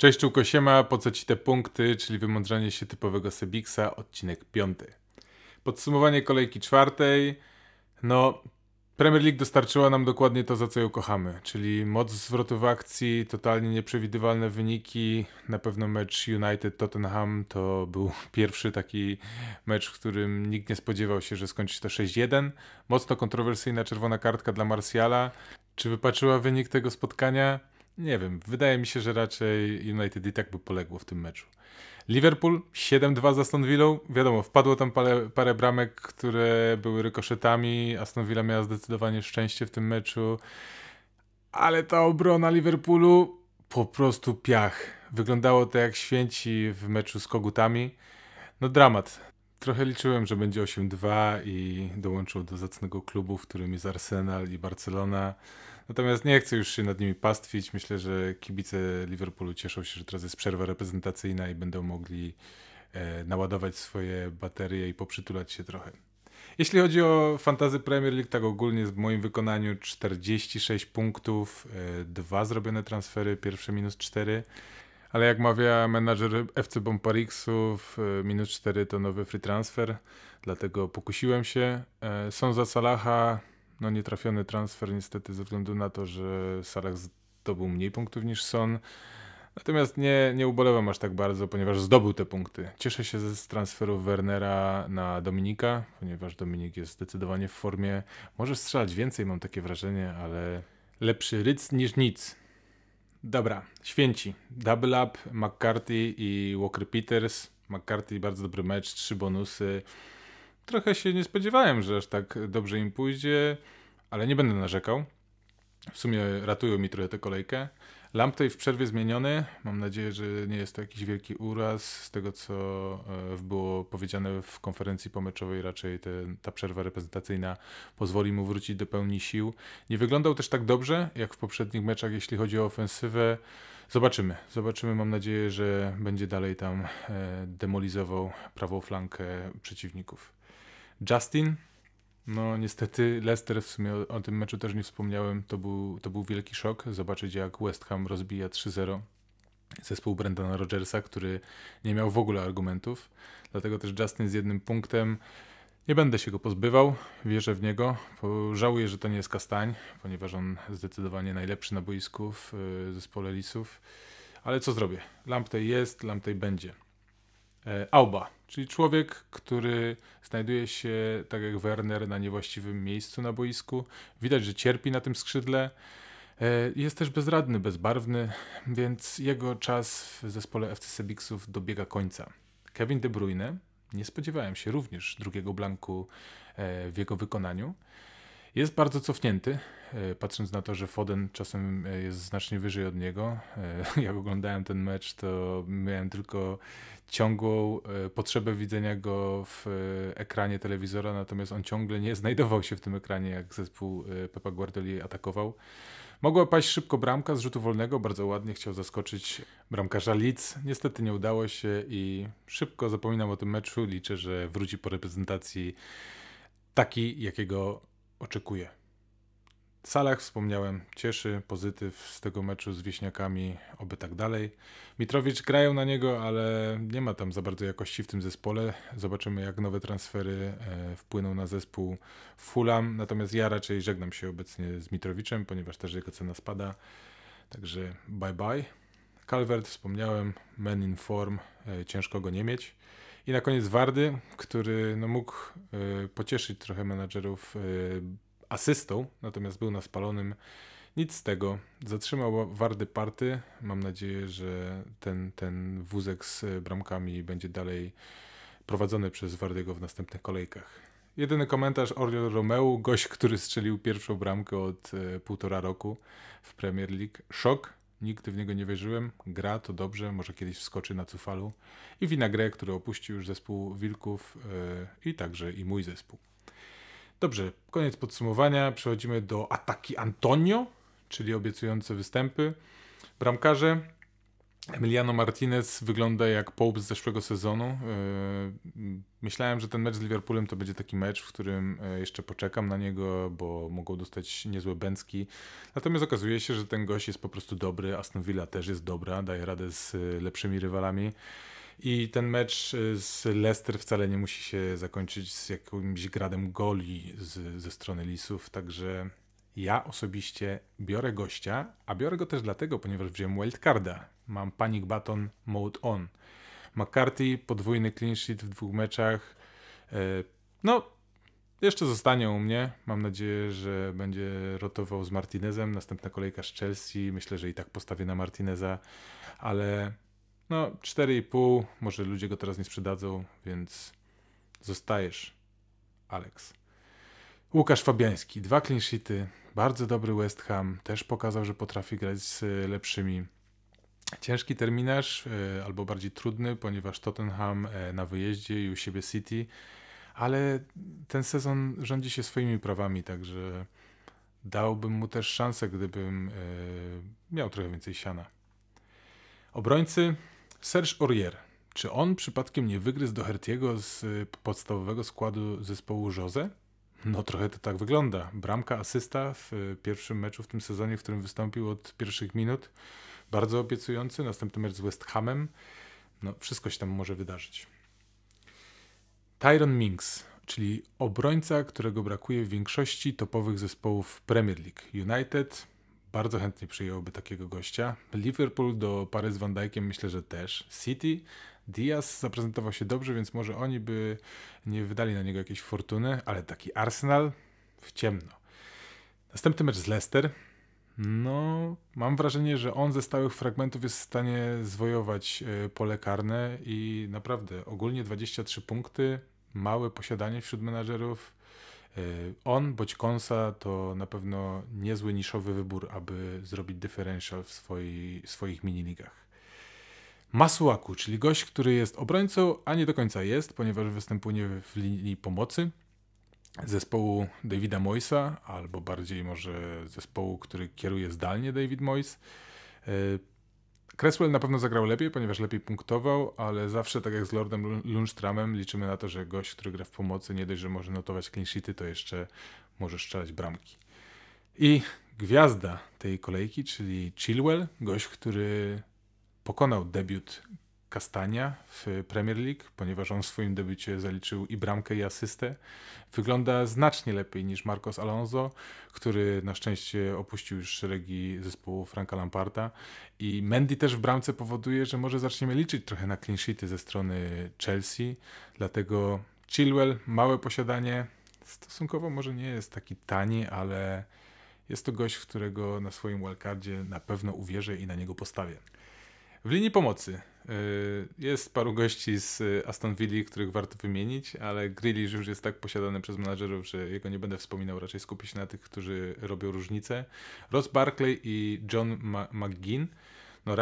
Cześć Czułko Siema, po co ci te punkty, czyli wymądrzanie się typowego Sebiksa, odcinek piąty. Podsumowanie kolejki czwartej. No, Premier League dostarczyła nam dokładnie to, za co ją kochamy, czyli moc zwrotu w akcji, totalnie nieprzewidywalne wyniki. Na pewno mecz United-Tottenham to był pierwszy taki mecz, w którym nikt nie spodziewał się, że skończy to 6-1. Mocno kontrowersyjna czerwona kartka dla Martiala. Czy wypaczyła wynik tego spotkania? Nie wiem, wydaje mi się, że raczej United i tak by poległo w tym meczu. Liverpool 7-2 z Aston. Wiadomo, wpadło tam parę, parę bramek, które były rykoszetami. Aston Villa miała zdecydowanie szczęście w tym meczu. Ale ta obrona Liverpoolu po prostu piach. Wyglądało to jak święci w meczu z kogutami. No dramat. Trochę liczyłem, że będzie 8-2 i dołączył do zacnego klubu, w którym jest Arsenal i Barcelona. Natomiast nie chcę już się nad nimi pastwić. Myślę, że kibice Liverpoolu cieszą się, że teraz jest przerwa reprezentacyjna i będą mogli e, naładować swoje baterie i poprzytulać się trochę. Jeśli chodzi o fantazy Premier League, tak ogólnie w moim wykonaniu 46 punktów, e, dwa zrobione transfery, pierwsze minus 4. Ale jak mawia menadżer FC Bomparixów, e, minus 4 to nowy free transfer, dlatego pokusiłem się. E, są za Salaha no nietrafiony transfer niestety ze względu na to, że Salah zdobył mniej punktów niż Son. Natomiast nie, nie ubolewam aż tak bardzo, ponieważ zdobył te punkty. Cieszę się z transferu Wernera na Dominika, ponieważ Dominik jest zdecydowanie w formie. Może strzelać więcej, mam takie wrażenie, ale lepszy ryc niż nic. Dobra, święci. Double up, McCarthy i Walker Peters. McCarthy bardzo dobry mecz, trzy bonusy trochę się nie spodziewałem, że aż tak dobrze im pójdzie, ale nie będę narzekał. W sumie ratują mi trochę tę kolejkę. Lamptey w przerwie zmieniony. Mam nadzieję, że nie jest to jakiś wielki uraz. Z tego, co e, było powiedziane w konferencji pomeczowej, raczej te, ta przerwa reprezentacyjna pozwoli mu wrócić do pełni sił. Nie wyglądał też tak dobrze, jak w poprzednich meczach, jeśli chodzi o ofensywę. Zobaczymy. Zobaczymy. Mam nadzieję, że będzie dalej tam e, demolizował prawą flankę przeciwników. Justin, no niestety Leicester, w sumie o, o, tym meczu też nie wspomniałem, to był, to był wielki szok zobaczyć jak West Ham rozbija 3-0 zespół Brendana Rodgersa, który nie miał w ogóle argumentów. Dlatego też Justin z jednym punktem. Nie będę się go pozbywał, wierzę w niego. Żałuję, że to nie jest Kastań, ponieważ on zdecydowanie najlepszy na boisku w zespole Lisów. Ale co zrobię? Lamptej jest, Lamptej będzie. E, Auba, czyli człowiek, który znajduje się, tak jak Werner, na niewłaściwym miejscu na boisku. Widać, że cierpi na tym skrzydle. E, jest też bezradny, bezbarwny, więc jego czas w zespole FC Sebixów dobiega końca. Kevin De Bruyne, nie spodziewałem się również drugiego blanku e, w jego wykonaniu. Jest bardzo cofnięty, e, patrząc na to, że Foden czasem e, jest znacznie wyżej od niego. E, jak oglądałem ten mecz, to miałem tylko ciągłą potrzebę widzenia go w ekranie telewizora, natomiast on ciągle nie znajdował się w tym ekranie, jak zespół Pepa Guardioli atakował. Mogła paść szybko bramka z rzutu wolnego, bardzo ładnie chciał zaskoczyć bramkarza Leeds. Niestety nie udało się i szybko zapominam o tym meczu. Liczę, że wróci po reprezentacji taki, jakiego oczekuję. Salah wspomniałem, cieszy, pozytyw z tego meczu z Wieśniakami, oby tak dalej. Mitrowicz grają na niego, ale nie ma tam za bardzo jakości w tym zespole. Zobaczymy jak nowe transfery e, wpłyną na zespół Fulham, natomiast ja raczej żegnam się obecnie z Mitrowiczem, ponieważ też jego cena spada. Także bye bye. Calvert wspomniałem, men in form, e, ciężko go nie mieć. I na koniec Wardy, który no, mógł y, pocieszyć trochę menadżerów y, asystą, natomiast był na spalonym. Nic z tego. Zatrzymał Wardy party. Mam nadzieję, że ten, ten wózek z bramkami będzie dalej prowadzony przez Wardego w następnych kolejkach. Jedyny komentarz Oriol Romeu, gość, który strzelił pierwszą bramkę od y, półtora roku w Premier League. Szok, Nigdy w niego nie wierzyłem. Gra to dobrze, może kiedyś wskoczy na cufalu. I Winagrę, który opuścił już zespół Wilków yy, i także i mój zespół. Dobrze, koniec podsumowania. Przechodzimy do ataki Antonio, czyli obiecujące występy. Bramkarze Emiliano Martinez wygląda jak Pope z zeszłego sezonu. Yy, myślałem, że ten mecz z Liverpoolem to będzie taki mecz, w którym yy, jeszcze poczekam na niego, bo mogą dostać niezłe bęcki. Natomiast okazuje się, że ten gość jest po prostu dobry. Aston Villa też jest dobra, daje radę z yy, lepszymi rywalami. I ten mecz z Leicester wcale nie musi się zakończyć z jakimś gradem goli z, ze strony Lisów, także ja osobiście biorę gościa, a biorę go też dlatego, ponieważ wziąłem wildcarda. Mam panic button mode on. McCarthy, podwójny clean sheet w dwóch meczach. E, no, jeszcze zostanie u mnie. Mam nadzieję, że będzie rotował z Martinezem. Następna kolejka z Chelsea. Myślę, że i tak postawię na Martineza, ale no 4,5. Może ludzie go teraz nie sprzedadzą, więc zostajesz, Alex. Łukasz Fabiański, dwa clean sheety, bardzo dobry West Ham, też pokazał, że potrafi grać z lepszymi. Ciężki terminarz, e, albo bardziej trudny, ponieważ Tottenham e, na wyjeździe i u siebie City, ale ten sezon rządzi się swoimi prawami, także dałbym mu też szansę, gdybym e, miał trochę więcej siana. Obrońcy Serge Aurier. Czy on przypadkiem nie wygryzł do Hertiego z podstawowego składu zespołu Jose? No trochę to tak wygląda. Bramka, asysta w pierwszym meczu w tym sezonie, w którym wystąpił od pierwszych minut. Bardzo obiecujący. Następny mecz z West Hamem. No wszystko się tam może wydarzyć. Tyron Minks, czyli obrońca, którego brakuje w większości topowych zespołów Premier League. United bardzo chętnie przyjąłby takiego gościa. Liverpool do pary z Van Dijkiem myślę, że też. City Diaz zaprezentował się dobrze, więc może oni by nie wydali na niego jakiejś fortuny, ale taki Arsenal w ciemno. Następny mecz z Leicester. No, mam wrażenie, że on ze stałych fragmentów jest w stanie zwojować e, pole karne i naprawdę ogólnie 23 punkty, małe posiadanie wśród menadżerów. E, on bądź Konsa to na pewno niezły niszowy wybór, aby zrobić differential w swoi, swoich miniligach. Masuaku, czyli gość, który jest obrońcą, a nie do końca jest, ponieważ występuje w linii pomocy zespołu Davida Moysa, albo bardziej może zespołu, który kieruje zdalnie David Moyes. E, Cresswell na pewno zagrał lepiej, ponieważ lepiej punktował, ale zawsze tak jak z Lordem Lundstramem liczymy na to, że gość, który gra w pomocy, nie dość, że może notować clean sheety, to jeszcze może strzelać bramki. I gwiazda tej kolejki, czyli Chilwell, gość, który pokonał debiut Kastania w Premier League, ponieważ on w swoim debiucie zaliczył i bramkę, i asystę. Wygląda znacznie lepiej niż Marcos Alonso, który na szczęście opuścił już szeregi zespołu Franka Lamparta. I Mendy też w bramce powoduje, że może zaczniemy liczyć trochę na clean sheety ze strony Chelsea. Dlatego Chilwell, małe posiadanie, stosunkowo może nie jest taki tani, ale jest to gość, w którego na swoim wildcardzie na pewno uwierzę i na niego postawię. W linii pomocy y, jest paru gości z Aston Villa, których warto wymienić, ale Grealish już jest tak posiadany przez menadżerów, że jego nie będę wspominał, raczej skupię się na tych, którzy robią różnicę. Ross Barkley i John McGinn. No,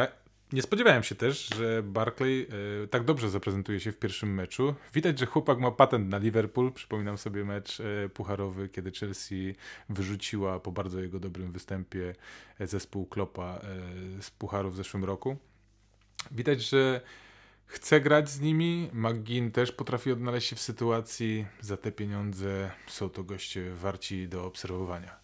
nie spodziewałem się też, że Barkley y, tak dobrze zaprezentuje się w pierwszym meczu. Widać, że chłopak ma patent na Liverpool. Przypominam sobie mecz y, pucharowy, kiedy Chelsea wyrzuciła po bardzo jego dobrym występie zespół Klopa z pucharu w zeszłym roku. Widać, że chce grać z nimi. McGinn też potrafi odnaleźć się w sytuacji. Za te pieniądze są to goście warci do obserwowania.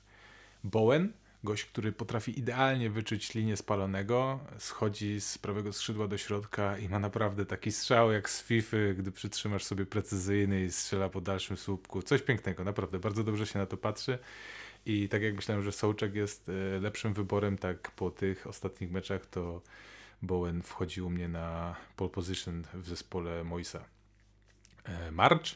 Bowen, gość, który potrafi idealnie wyczuć linię spalonego, schodzi z prawego skrzydła do środka i ma naprawdę taki strzał jak z FIFA, gdy przytrzymasz sobie precyzyjny i strzela po dalszym słupku. Coś pięknego, naprawdę bardzo dobrze się na to patrzy. I tak jak myślałem, że Sołczek jest e, lepszym wyborem, tak po tych ostatnich meczach to Bowen wchodził u mnie na pole position w zespole Moisa. E, March,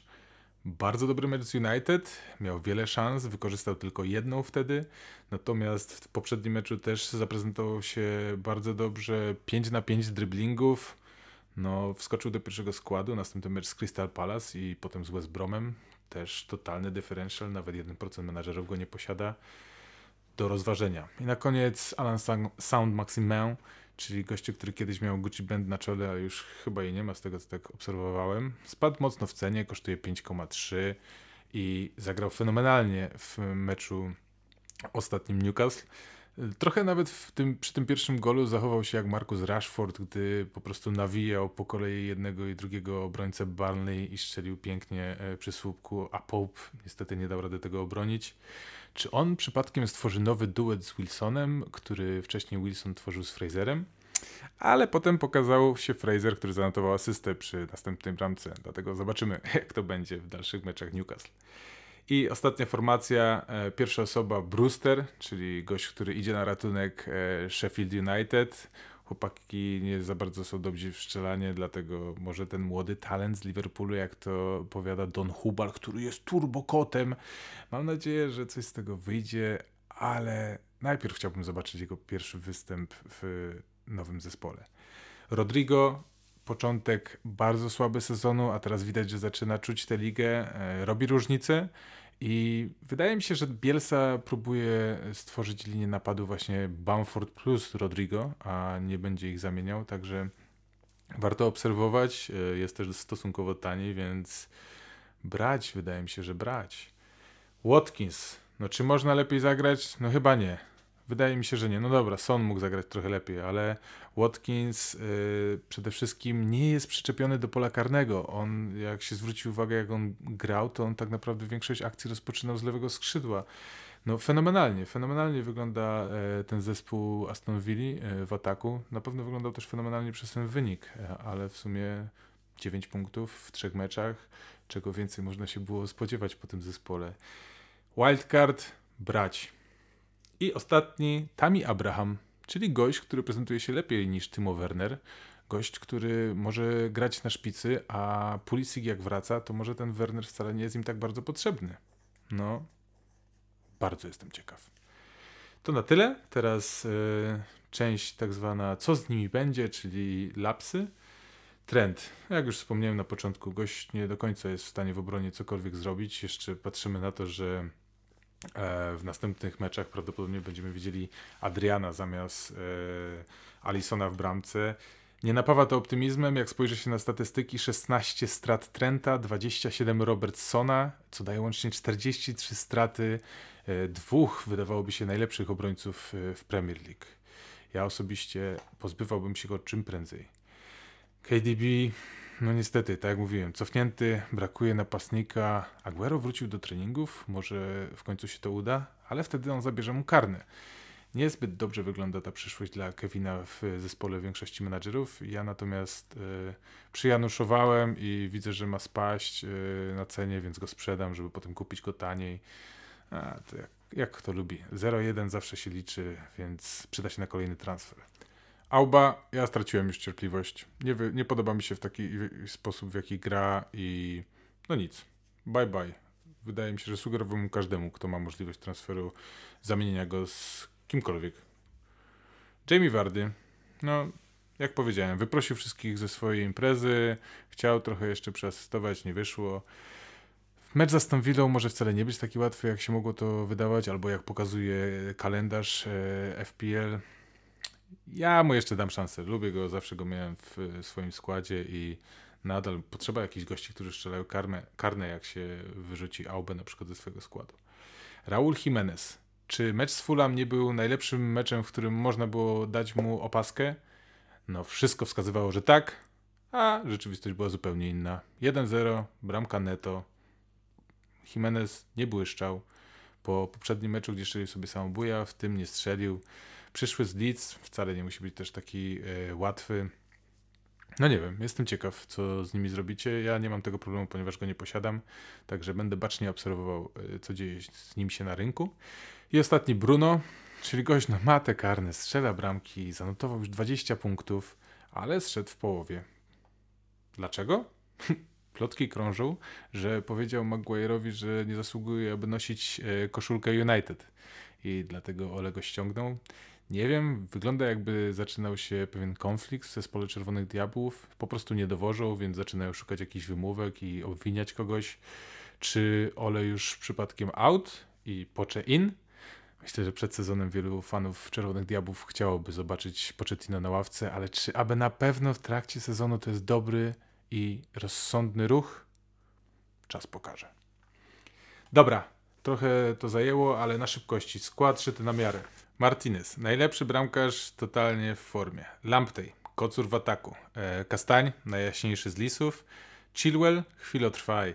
bardzo dobry mecz z United, miał wiele szans, wykorzystał tylko jedną wtedy, natomiast w poprzednim meczu też zaprezentował się bardzo dobrze, 5 na 5 driblingów, no, wskoczył do pierwszego składu, następny mecz z Crystal Palace i potem z West Bromem, też totalny differential, nawet 1% menadżerów go nie posiada, do rozważenia. I na koniec Alan Sound Maximin, czyli gościu, który kiedyś miał Gucci Band na czole, ale już chyba jej nie ma z tego, co tak obserwowałem. Spadł mocno w cenie, kosztuje 5,3 i zagrał fenomenalnie w meczu ostatnim Newcastle. Trochę nawet w tym, przy tym pierwszym golu zachował się jak Marcus Rashford, gdy po prostu nawijał po kolei jednego i drugiego obrońcę Barnley i strzelił pięknie e, przy słupku, a Pope niestety nie dał rady tego obronić. Czy on przypadkiem stworzy nowy duet z Wilsonem, który wcześniej Wilson tworzył z Fraserem? Ale potem pokazał się Fraser, który zanotował asystę przy następnej bramce. Dlatego zobaczymy, jak to będzie w dalszych meczach Newcastle. I ostatnia formacja, e, pierwsza osoba Brewster, czyli gość, który idzie na ratunek e, Sheffield United. Chłopaki nie za bardzo są dobrzy w strzelanie, dlatego może ten młody talent z Liverpoolu, jak to powiada Don Hubal, który jest turbokotem. Mam nadzieję, że coś z tego wyjdzie, ale najpierw chciałbym zobaczyć jego pierwszy występ w nowym zespole. Rodrigo, początek bardzo słaby sezonu, a teraz widać, że zaczyna czuć tę ligę, e, robi różnicę. I wydaje mi się, że Bielsa próbuje stworzyć linię napadu właśnie Bamford plus Rodrigo, a nie będzie ich zamieniał, także warto obserwować. E, jest też stosunkowo tani, więc brać, wydaje mi się, że brać. Watkins, no czy można lepiej zagrać? No chyba nie. Wydaje mi się, że nie. No dobra, Son mógł zagrać trochę lepiej, ale Watkins yy, przede wszystkim nie jest przyczepiony do pola karnego. On, jak się zwróci uwagę, jak on grał, to on tak naprawdę większość akcji rozpoczynał z lewego skrzydła. No fenomenalnie, fenomenalnie wygląda e, ten zespół Aston Villa e, w ataku. Na pewno wyglądał też fenomenalnie przez ten wynik, e, ale w sumie 9 punktów w trzech meczach, czego więcej można się było spodziewać po tym zespole. Wildcard brać. I ostatni, Tami Abraham, czyli gość, który prezentuje się lepiej niż Timo Werner. Gość, który może grać na szpicy, a Pulisic jak wraca, to może ten Werner wcale nie jest im tak bardzo potrzebny. No, bardzo jestem ciekaw. To na tyle. Teraz yy, część tak zwana co z nimi będzie, czyli lapsy. Trend. Jak już wspomniałem na początku, gość nie do końca jest w stanie w obronie cokolwiek zrobić. Jeszcze patrzymy na to, że E, w następnych meczach prawdopodobnie będziemy widzieli Adriana zamiast e, Alisona w bramce. Nie napawa to optymizmem, jak spojrzy się na statystyki 16 strat Trenta, 27 Robertsona, co daje łącznie 43 straty e, dwóch, wydawałoby się, najlepszych obrońców w Premier League. Ja osobiście pozbywałbym się go czym prędzej. KDB no niestety, tak jak mówiłem, cofnięty, brakuje napastnika. Aguero wrócił do treningów, może w końcu się to uda, ale wtedy on zabierze mu karne. Niezbyt dobrze wygląda ta przyszłość dla Kevina w zespole większości menadżerów. Ja natomiast y, przyjanuszowałem i widzę, że ma spaść y, na cenie, więc go sprzedam, żeby potem kupić go taniej. A, to jak, jak kto lubi. 0-1 zawsze się liczy, więc przyda się na kolejny transfer. Auba, ja straciłem już cierpliwość. Nie, nie podoba mi się w taki sposób, w jaki gra i no nic. Bye bye. Wydaje mi się, że sugerowałbym każdemu, kto ma możliwość transferu, zamienienia go z kimkolwiek. Jamie Wardy, no jak powiedziałem, wyprosił wszystkich ze swojej imprezy, chciał trochę jeszcze przeasystować, nie wyszło. Mecz z Aston może wcale nie być taki łatwy, jak się mogło to wydawać, albo jak pokazuje kalendarz e, FPL. Ja mu jeszcze dam szansę. Lubię go, zawsze go miałem w swoim składzie i nadal potrzeba jakichś gości, którzy strzelają karne, karne jak się wyrzuci Aubę na przykład ze swojego składu. Raul Jimenez. Czy mecz z Fulham nie był najlepszym meczem, w którym można było dać mu opaskę? No, wszystko wskazywało, że tak, a rzeczywistość była zupełnie inna. 1-0, bramka neto. Jimenez nie błyszczał. Po poprzednim meczu, gdzie strzelił sobie samobuja, w tym nie strzelił. Przyszły z Leeds wcale nie musi być też taki e, łatwy. No nie wiem, jestem ciekaw, co z nimi zrobicie. Ja nie mam tego problemu, ponieważ go nie posiadam, także będę bacznie obserwował, e, co dzieje z nim się na rynku. I ostatni Bruno, czyli gość ma te karne, strzela bramki, zanotował już 20 punktów, ale zszedł w połowie. Dlaczego? Plotki krążą, że powiedział Maguire'owi, że nie zasługuje, aby nosić e, koszulkę United i dlatego Ole go ściągnął. Nie wiem, wygląda jakby zaczynał się pewien konflikt w zespole Czerwonych Diabłów. Po prostu nie dowożą, więc zaczynają szukać jakichś wymówek i obwiniać kogoś. Czy Ole już przypadkiem out i Pocze in? Myślę, że przed sezonem wielu fanów Czerwonych Diabłów chciałoby zobaczyć Pochettino na ławce, ale czy aby na pewno w trakcie sezonu to jest dobry i rozsądny ruch? Czas pokaże. Dobra, trochę to zajęło, ale na szybkości. Skład szyty na miarę. Martinez, najlepszy bramkarz totalnie w formie. Lamptey, kocur w ataku. E, Kastań, najjaśniejszy z lisów. Chilwell, chwilotrwaj.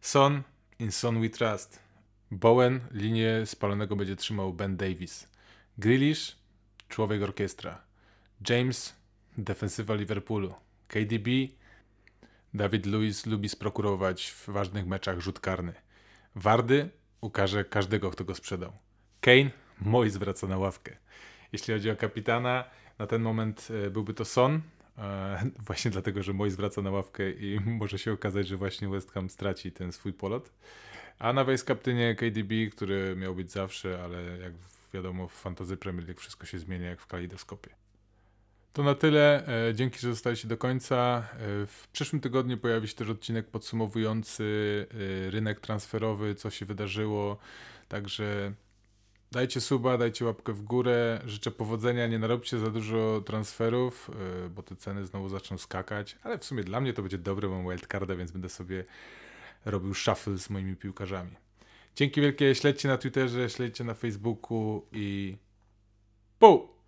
Son, in Son we trust. Bowen, linię spalonego będzie trzymał Ben Davis. Grealish, człowiek orkiestra. James, defensywa Liverpoolu. KDB, David Lewis lubi sprokurować w ważnych meczach rzut karny. Wardy ukaże każdego, kto go sprzedał. Kane, Moi zwraca na ławkę. Jeśli chodzi o kapitana, na ten moment e, byłby to Son, e, właśnie dlatego, że Moi zwraca na ławkę i może się okazać, że właśnie West Ham straci ten swój polot. A na vice kaptynie KDB, który miał być zawsze, ale jak wiadomo w Fantasy Premier League wszystko się zmienia jak w kalejdoskopie. To na tyle. E, dzięki, że zostaliście do końca. W przyszłym tygodniu pojawi się też odcinek podsumowujący rynek transferowy, co się wydarzyło. Także Dajcie suba, dajcie łapkę w górę. Życzę powodzenia, nie narobcie za dużo transferów, yy, bo te ceny znowu zaczną skakać. Ale w sumie dla mnie to będzie dobre, mam wildcarda, więc będę sobie robił shuffle z moimi piłkarzami. Dzięki wielkie, śledźcie na Twitterze, śledźcie na Facebooku i... Pół!